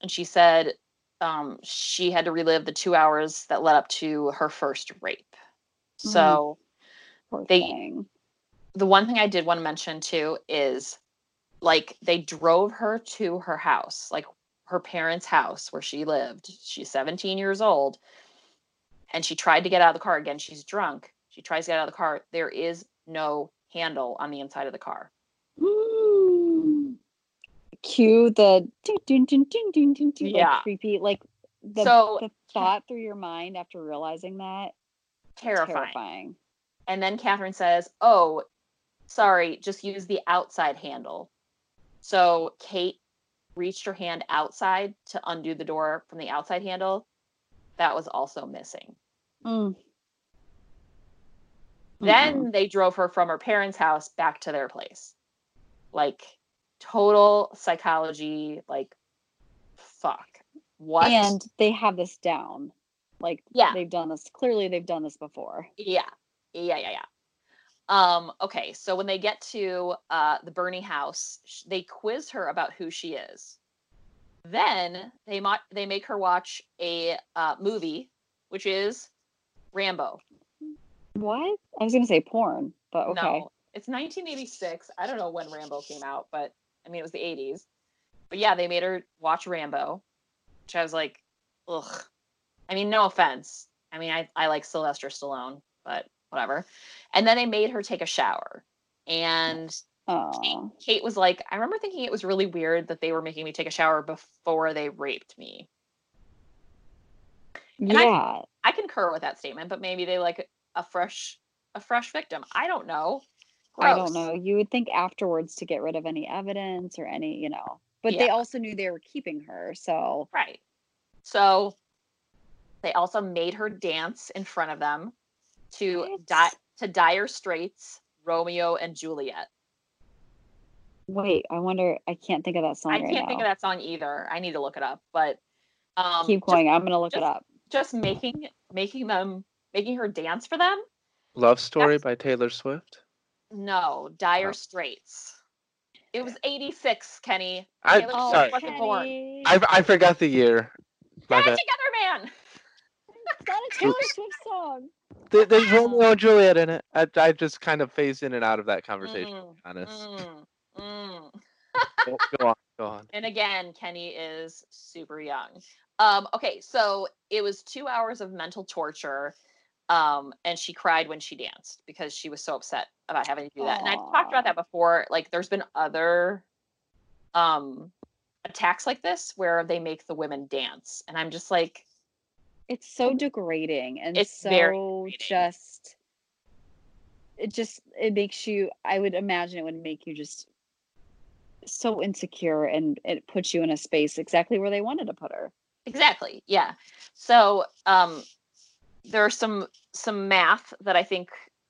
And she said um, she had to relive the two hours that led up to her first rape. So. Poor They- thing. the one thing I did want to mention too is like they drove her to her house, like her parents' house where she lived. She's 17 years old. And she tried to get out of the car again. She's drunk. She tries to get out of the car. There is no handle on the inside of the car. Mm. Cue the ding, ding, ding, ding, ding, ding, ding, like Yeah. creepy, like the, So- the thought through your mind after realizing that Terrifying. terrifying. And then Catherine says, Oh, sorry, just use the outside handle. So Kate reached her hand outside to undo the door from the outside handle, that was also missing. Mm. Then they drove her from her parents' house back to their place. Like total psychology, like fuck. What? And they have this down. Like Yeah. they've done this. Clearly they've done this before. Yeah. Yeah, yeah, yeah. Um, okay, so when they get to uh, the Birnie house, sh- they quiz her about who she is. Then they mo- they make her watch a uh, movie, which is Rambo. What? I was gonna say porn, but okay. No, it's 1986. I don't know when Rambo came out, but I mean it was the 80s. But yeah, they made her watch Rambo, which I was like, ugh. I mean, no offense. I mean, I I like Sylvester Stallone, but whatever. And then they made her take a shower, and Kate. Kate was like, I remember thinking it was really weird that they were making me take a shower before they raped me. I- Yeah. I concur with that statement, but maybe they like a fresh a fresh victim. I don't know. I don't know. You would think afterwards to get rid of any evidence or any, you know. But they also knew they were keeping her, so Right. So they also made her dance in front of them to di- to Dire Straits, Romeo and Juliet. wait, I wonder I can't think of that song I right can't think of that song either. I need to look it up, but um Keep just- going. I'm gonna look it up. Just, making making them making her dance for them? Love Story That's- by Taylor Swift. No, Dire Oh. Straits. It was 86, Kenny. I- Taylor Oh, Swift sorry. wasn't born. Kenny. I, I forgot the year. My Get bad. it together, man. It's not a Taylor Swift song. There- There's Romeo and Juliet in it. I, I just kind of phased in and out of that conversation. Mm, to be honest. mm, mm. Go, go on. Go on. And again, Kenny is super young. Um, okay, so it was two hours of mental torture. Um, and she cried when she danced because she was so upset about having to do that. And I've talked about that before. Like there's been other um attacks like this where they make the women dance. And I'm just like, It's so degrading and It's so very degrading. just it just it makes you I would imagine it would make you just so insecure and it puts you in a space exactly where they wanted to put her. Exactly. Yeah. So um there's some some math that I think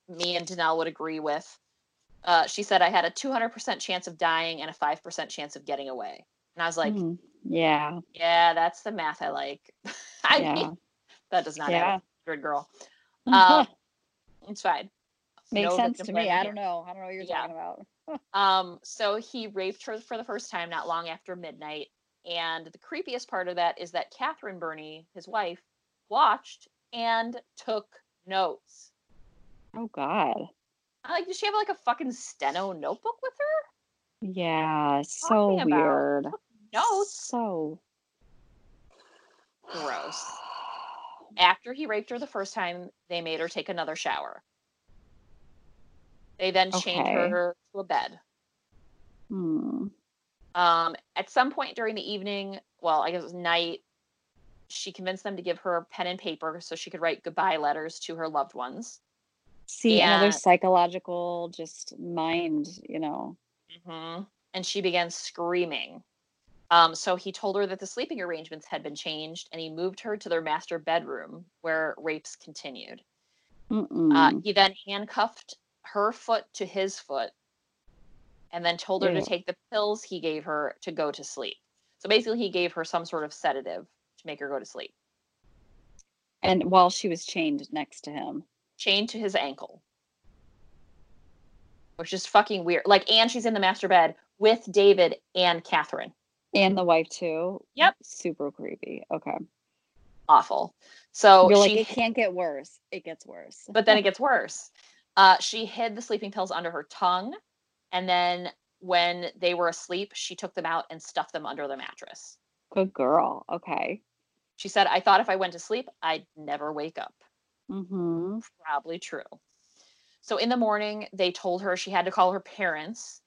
me and Danelle would agree with. Uh, she said I had a 200% chance of dying and a 5% chance of getting away. And I was like, Mhm. yeah. yeah, that's the math I like. I Yeah. mean, that does not Yeah. Good girl. Um, it's fine. Makes no sense to me. blaming I don't know. I don't know what you're Yeah. talking about. Um, so he raped her for the first time not long after midnight. And the creepiest part of that is that Catherine Birnie, his wife, watched and took notes. Oh God. Like, does she have like a fucking steno notebook with her? Yeah. So weird. Notes. So Gross. After he raped her the first time, they made her take another shower. They then chained Okay. her to a bed. Hmm. Um, at some point during the evening, well, I guess it was night, she convinced them to give her pen and paper so she could write goodbye letters to her loved ones. See another psychological just mind, you know. hmm And she began screaming. Um, so he told her that the sleeping arrangements had been changed and he moved her to their master bedroom where rapes continued. Uh, he then handcuffed her foot to his foot and then told her Ew. to take the pills he gave her to go to sleep. So basically, he gave her some sort of sedative to make her go to sleep, and while she was chained next to him. chained to his ankle, which is fucking weird. Like, and she's in the master bed with David and Catherine. And the wife too. Yep. Super creepy. Okay. Awful. So You're like, she it can't get worse. It gets worse. but then it gets worse. Uh, she hid the sleeping pills under her tongue, and then when they were asleep, she took them out and stuffed them under the mattress. Good girl. Okay. She said, "I thought if I went to sleep, I'd never wake up." Mm-hmm. Probably true. So in the morning, they told her she had to call her parents,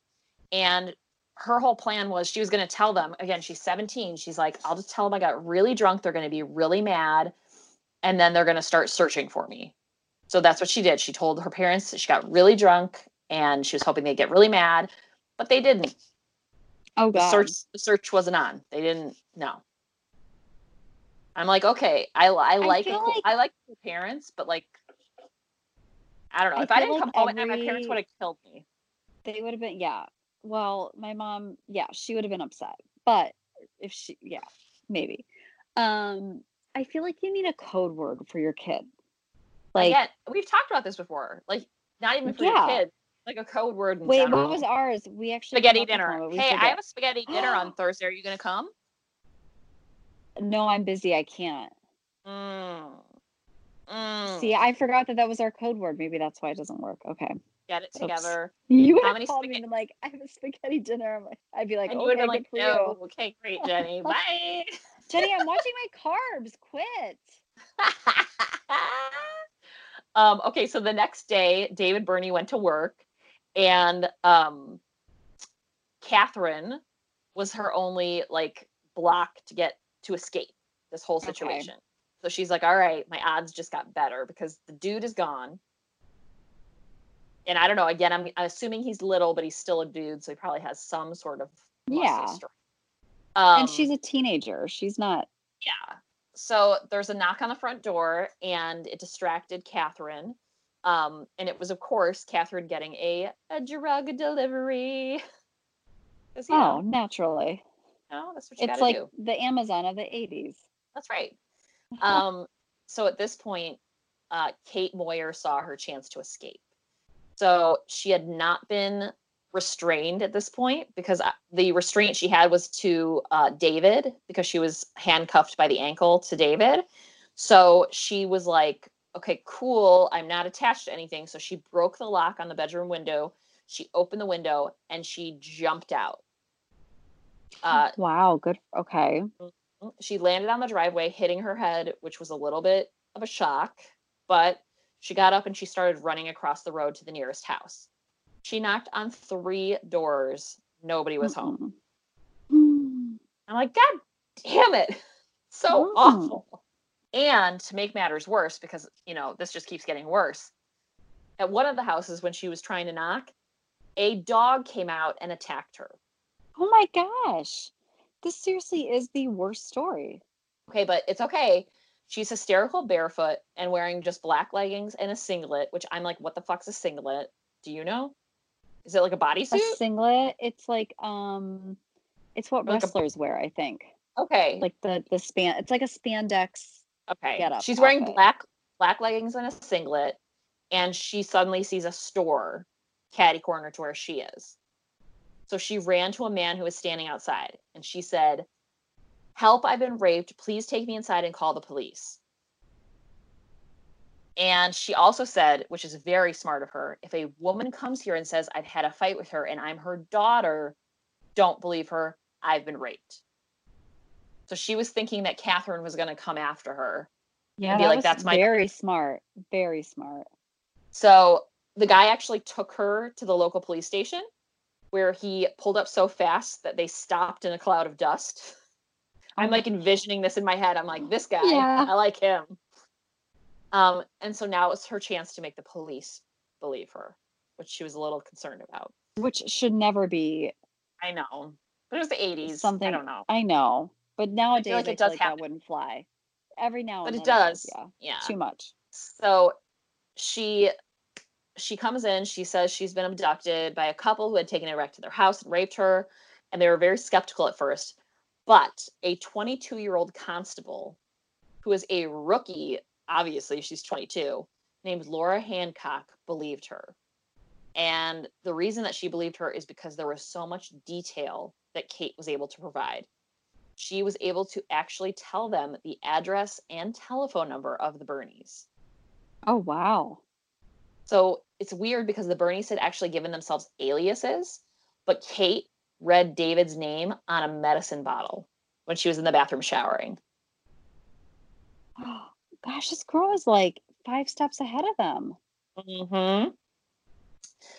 and her whole plan was she was going to tell them again. She's 17. She's like, "I'll just tell them I got really drunk. They're going to be really mad, and then they're going to start searching for me." So that's what she did. She told her parents that she got really drunk and she was hoping they'd get really mad, but they didn't. Oh The god. search the search wasn't on. They didn't no. I'm like, okay, I, I like cool- like- I like cool parents, but like I don't know. I if I didn't like come home at night, my parents would have killed me. They would have been yeah. Well, my mom, yeah, she would have been upset. But if she yeah, maybe. Um I feel like you need a code word for your kid. Like Again, we've talked about this before. Like not even for Yeah. your kids, like a code word. In wait, general. what was ours? We actually spaghetti came up with dinner? one, but we Hey, I have a spaghetti dinner on Thursday. Are you gonna come? No, I'm busy. I can't. Mm. Mm. See, I forgot that that was our code word. Maybe that's why it doesn't work. Okay. get it Oops. together. You would How have called me and been like, I have a spaghetti dinner. I'm like- I'd be like, and you okay, would have been like, no, okay, great, Jenny, bye. Jenny, I'm watching my carbs. Quit. um, okay, so the next day, David Birnie went to work, and um, Catherine was her only like block to get to escape this whole Okay. situation. So she's like, "All right, my odds just got better because the dude is gone." And I don't know. Again, I'm assuming he's little, but he's still a dude, so he probably has some sort of Yeah. Um, and she's a teenager. She's not. yeah. So there's a knock on the front door, and it distracted Catherine. Um, and it was, of course, Catherine getting a, a drug delivery. Oh, know, naturally. Know, that's what you It's gotta like do. the Amazon of the 80s. That's right. Um, so at this point, uh, Kate Moir saw her chance to escape. So she had not been restrained at this point because uh, the restraint she had was to uh, David because she was handcuffed by the ankle to David. So she was like, okay, cool. I'm not attached to anything. So she broke the lock on the bedroom window. She opened the window and she jumped out. Uh, wow. Good. Okay. she landed on the driveway, hitting her head, which was a little bit of a shock, but she got up and she started running across the road to the nearest house. She knocked on three doors. Nobody was home. Mm-mm. I'm like, God damn it. So Mm. awful. And to make matters worse, because, you know, this just keeps getting worse, at one of the houses when she was trying to knock, a dog came out and attacked her. Oh my gosh. This seriously is the worst story. Okay, but it's okay. She's hysterical barefoot and wearing just black leggings and a singlet, which I'm like, what the fuck's a singlet? Do you know? Is it like a bodysuit? A singlet, it's like um it's what Or like a- wrestlers wear, I think. Okay. Like the the span it's like a spandex. okay. get up She's wearing outfit. black black leggings and a singlet, and she suddenly sees a store catty corner to where she is. So she ran to a man who was standing outside and she said, Help, I've been raped. Please take me inside and call the police. And she also said, which is very smart of her, if a woman comes here and says, I've had a fight with her and I'm her daughter, don't believe her. I've been raped. So she was thinking that Catherine was going to come after her. Yeah, be that like, "That's my- very smart. Very smart. So the guy actually took her to the local police station where he pulled up so fast that they stopped in a cloud of dust. I'm like envisioning this in my head. I'm like, this guy, Yeah. I like him. Um, and so now it's her chance to make the police believe her, which she was a little concerned about. Which should never be I know. But it was the 80s. Something I don't know. I know. But nowadays I like it does like happen. that wouldn't fly. Every now But and it does. Yeah. Yeah. Too much. so she she comes in she says she's been abducted by a couple who had taken her back to their house and raped her and they were very skeptical at first. But a 22 year old constable who is a rookie obviously she's 22 named laura hancock believed her. And the reason that she believed her is because there was so much detail that kate was able to provide. She was able to actually tell them the address and telephone number of the birnies. Oh wow. So it's weird because the Birnies had actually given themselves aliases, but Kate read David's name on a medicine bottle when she was in the bathroom showering. Gosh, this girl is like five steps ahead of them. Mm-hmm.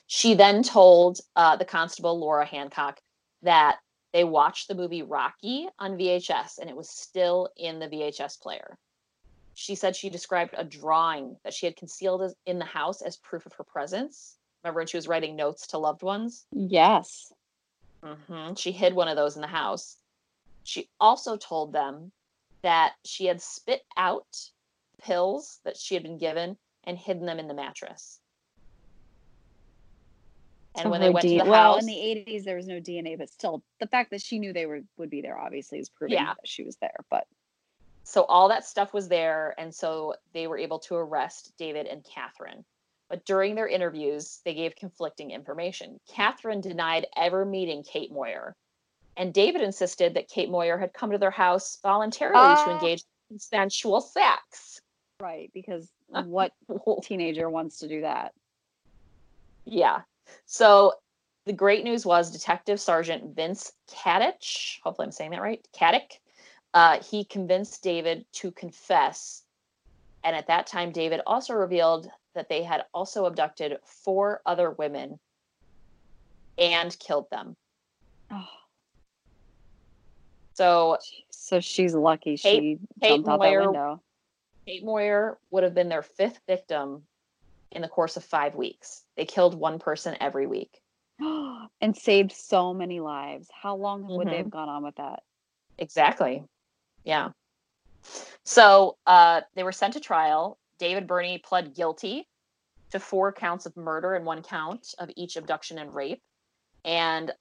She then told uh, the constable, Laura Hancock, that they watched the movie Rocky on VHS and it was still in the VHS player. She said she described a drawing that she had concealed in the house as proof of her presence. Remember when she was writing notes to loved ones? Yes. hmm She hid one of those in the house. She also told them that she had spit out pills that she had been given and hidden them in the mattress. And So when they went D- to the well, house, in the 80s, there was no DNA, but still, the fact that she knew they were would be there obviously is proving Yeah. that she was there. But so all that stuff was there, and so they were able to arrest David and Catherine. But during their interviews, they gave conflicting information. Catherine denied ever meeting Kate Moir, and David insisted that Kate Moir had come to their house voluntarily to Ah. engage in sensual sex. right, because what teenager wants to do that? Yeah. So the great news was Detective Sergeant Vince Kadich, hopefully I'm saying that right, Kadich, uh, he convinced David to confess. And at that time, David also revealed that they had also abducted four other women and killed them. Oh, So so she's lucky she Kate jumped out Moir- that window. Kate Moir would have been their fifth victim in the course of five weeks. They killed one person every week. and saved so many lives. How long would they Mhm. have gone on with that? Exactly. Yeah. So uh, they were sent to trial. David Birnie pled guilty to four counts of murder and one count of each abduction and rape. And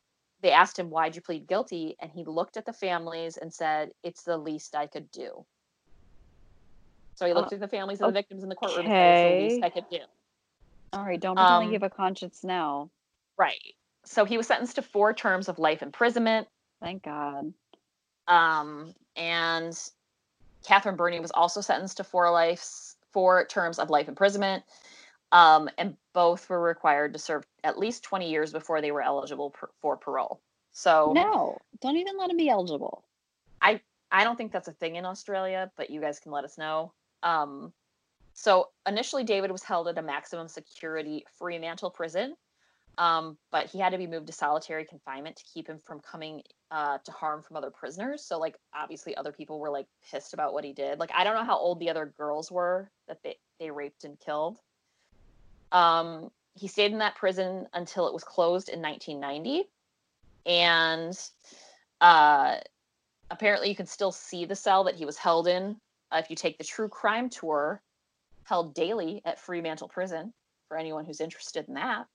they asked him, Why'd you plead guilty? And he looked at the families and said, It's the least I could do. So he looked Uh, at the families of the victims in the courtroom and said, It's the least okay. I could do. All right, don't pretend like Um, you have a conscience now. Right. So he was sentenced to four terms of life imprisonment. Thank God. Um, and Catherine Birnie was also sentenced to four lives, four terms of life imprisonment. Um, and both were required to serve at least 20 years before they were eligible per, for parole. So No, don't even let him be eligible. I don't think that's a thing in Australia, but you guys can let us know. Um, so initially, David was held at a maximum security Fremantle prison, um, but he had to be moved to solitary confinement to keep him from coming uh, to harm from other prisoners. So, like, obviously, other people were like pissed about what he did. Like, I don't know how old the other girls were that they, they raped and killed. Um, he stayed in that prison until it was closed in 1990. And uh, apparently you can still see the cell that he was held in uh, if you take the true crime tour held daily at fremantle prison for anyone who's interested in that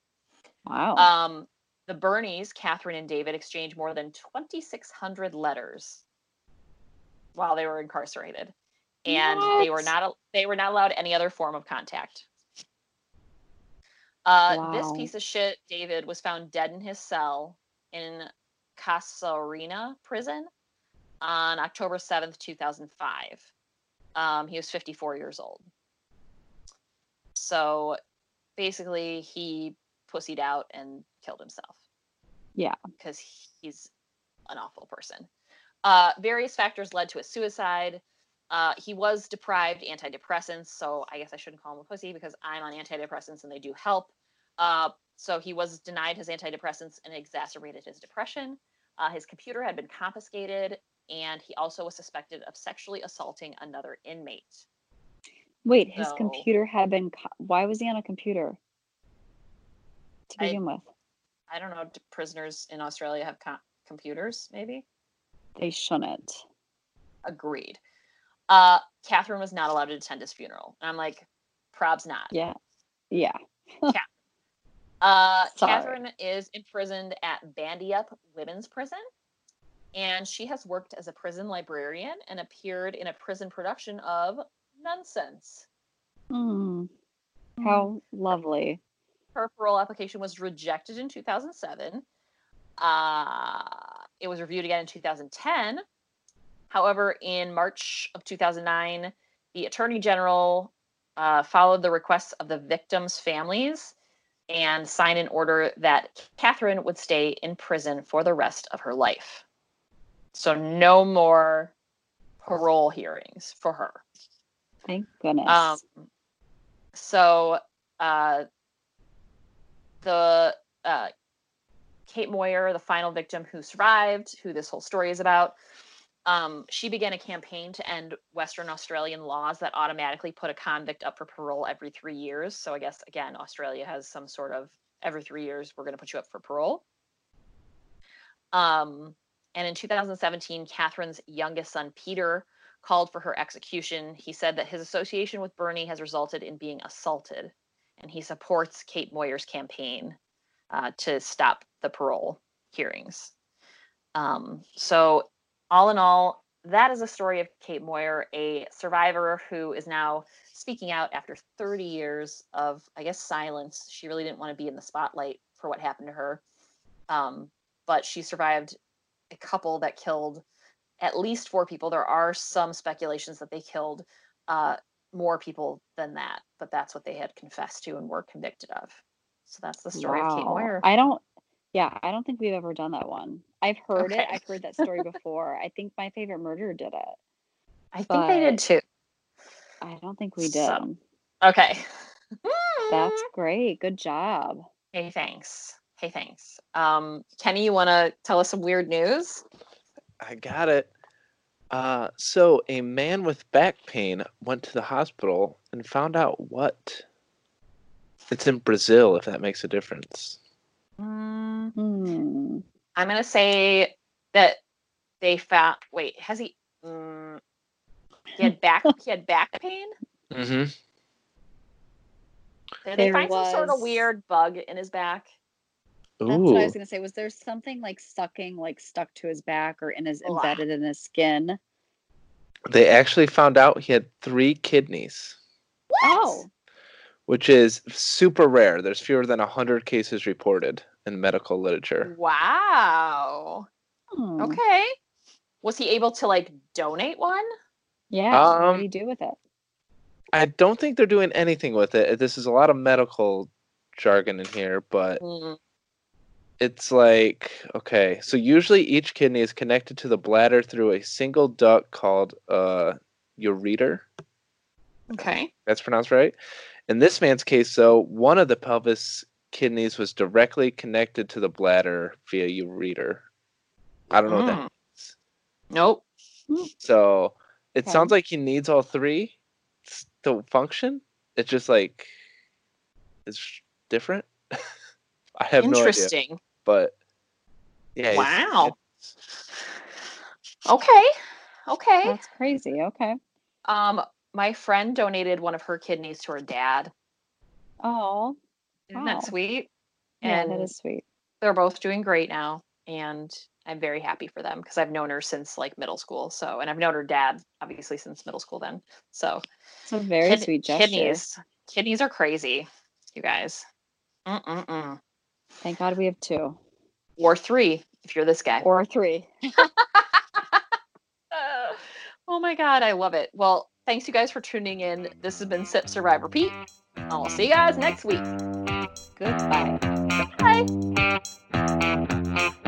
Wow. um, the birnies catherine and david exchanged more than 2600 letters while they were incarcerated and they were not they were not allowed any other form of contact uh, this piece of shit david was found dead in his cell in Casuarina prison on October 7th, 2005. Um, he was 54 years old. So basically, he pussied out and killed himself. Yeah. Because he's an awful person. Uh, various factors led to his suicide. Uh, he was deprived antidepressants, so I guess I shouldn't call him a pussy because I'm on antidepressants and they do help. Uh, so he was denied his antidepressants and exacerbated his depression. Uh, his computer had been confiscated, and he also was suspected of sexually assaulting another inmate. Wait, his so- computer had been. Co- Why was he on a computer to I- with? I don't know. Do prisoners in Australia have com- computers? Maybe. They shouldn't. Agreed. Uh, Catherine was not allowed to attend his funeral, and I'm like, probs not. Yeah. Yeah. Uh, Catherine is imprisoned at Bandyup Women's Prison, and she has worked as a prison librarian and appeared in a prison production of Nonsense. Mm. How lovely. Her parole application was rejected in 2007. Uh, it was reviewed again in 2010. However, in March of 2009, the Attorney General uh, followed the requests of the victims' families and signed an order that Catherine would stay in prison for the rest of her life. So, no more parole hearings for her. Thank goodness. Um, so uh, the uh, Kate Moir, the final victim who survived, who this whole story is about, um, she began a campaign to end Western Australian laws that automatically put a convict up for parole every three years. So I guess again, Australia has some sort of every three years we're going to put you up for parole. Um, and in 2017, Catherine's youngest son, Peter, called for her execution. He said that his association with Birnie has resulted in being assaulted, and he supports Kate Moir's campaign uh, to stop the parole hearings. Um, so, all in all, that is a story of Kate Moir, a survivor who is now speaking out after 30 years of, I guess, silence. She really didn't want to be in the spotlight for what happened to her. Um, but she survived a couple that killed at least four people. There are some speculations that they killed uh, more people than that, but that's what they had confessed to and were convicted of. So that's the story of Kate Wow. Moir. I don't. Yeah, I don't think we've ever done that one. I've heard it. I've heard that story before. I think my favorite murder did it. I think they did too. I don't think we did. So- Okay. That's great. Good job. Hey, thanks. Hey, thanks. Um, Kenny, you want to tell us some weird news? I got it. Uh, so a man with back pain went to the hospital and found out what? It's in Brazil, if that makes a difference. Mm, Hmm. I'm gonna say that they found. Wait, has he? Mm, he had back. he had back pain. Mm-hmm. Did they There find some sort of weird bug in his back? That's what I was gonna say. Was there something like sucking, like stuck to his back or in his Ugh. embedded in his skin? They actually found out he had three kidneys, Oh, which is super rare. There's fewer than 100 cases reported in medical literature. Wow. hmm. Okay. Was he able to like donate one? Yeah. what Um, do you do with it? I don't think they're doing anything with it. This is a lot of medical jargon in here, but Mm, it's like okay so usually each kidney is connected to the bladder through a single duct called uh ureter Okay. that's pronounced right in this man's case though one of the pelvis kidneys was directly connected to the bladder via ureter i don't know what that Mm. means Nope. so it Okay. sounds like he needs all three to function it's just like it's different i have no idea Interesting. But yeah he's- Wow. Okay. Okay. That's crazy. Okay. Um, my friend donated one of her kidneys to her dad. Oh, Isn't Wow. that sweet? yeah, And that is sweet. they're both doing great now, and I'm very happy for them because I've known her since like middle school. So, and I've known her dad obviously since middle school. Then, so It's a very kid- sweet gesture. kidneys, kidneys are crazy, you guys. Mm-mm-mm. Thank God we have two Or three if you're this guy. or three. Oh my god, I love it. Well, thanks you guys for tuning in. This has been Sip Survivor. And I'll see you guys next week. Goodbye. Bye.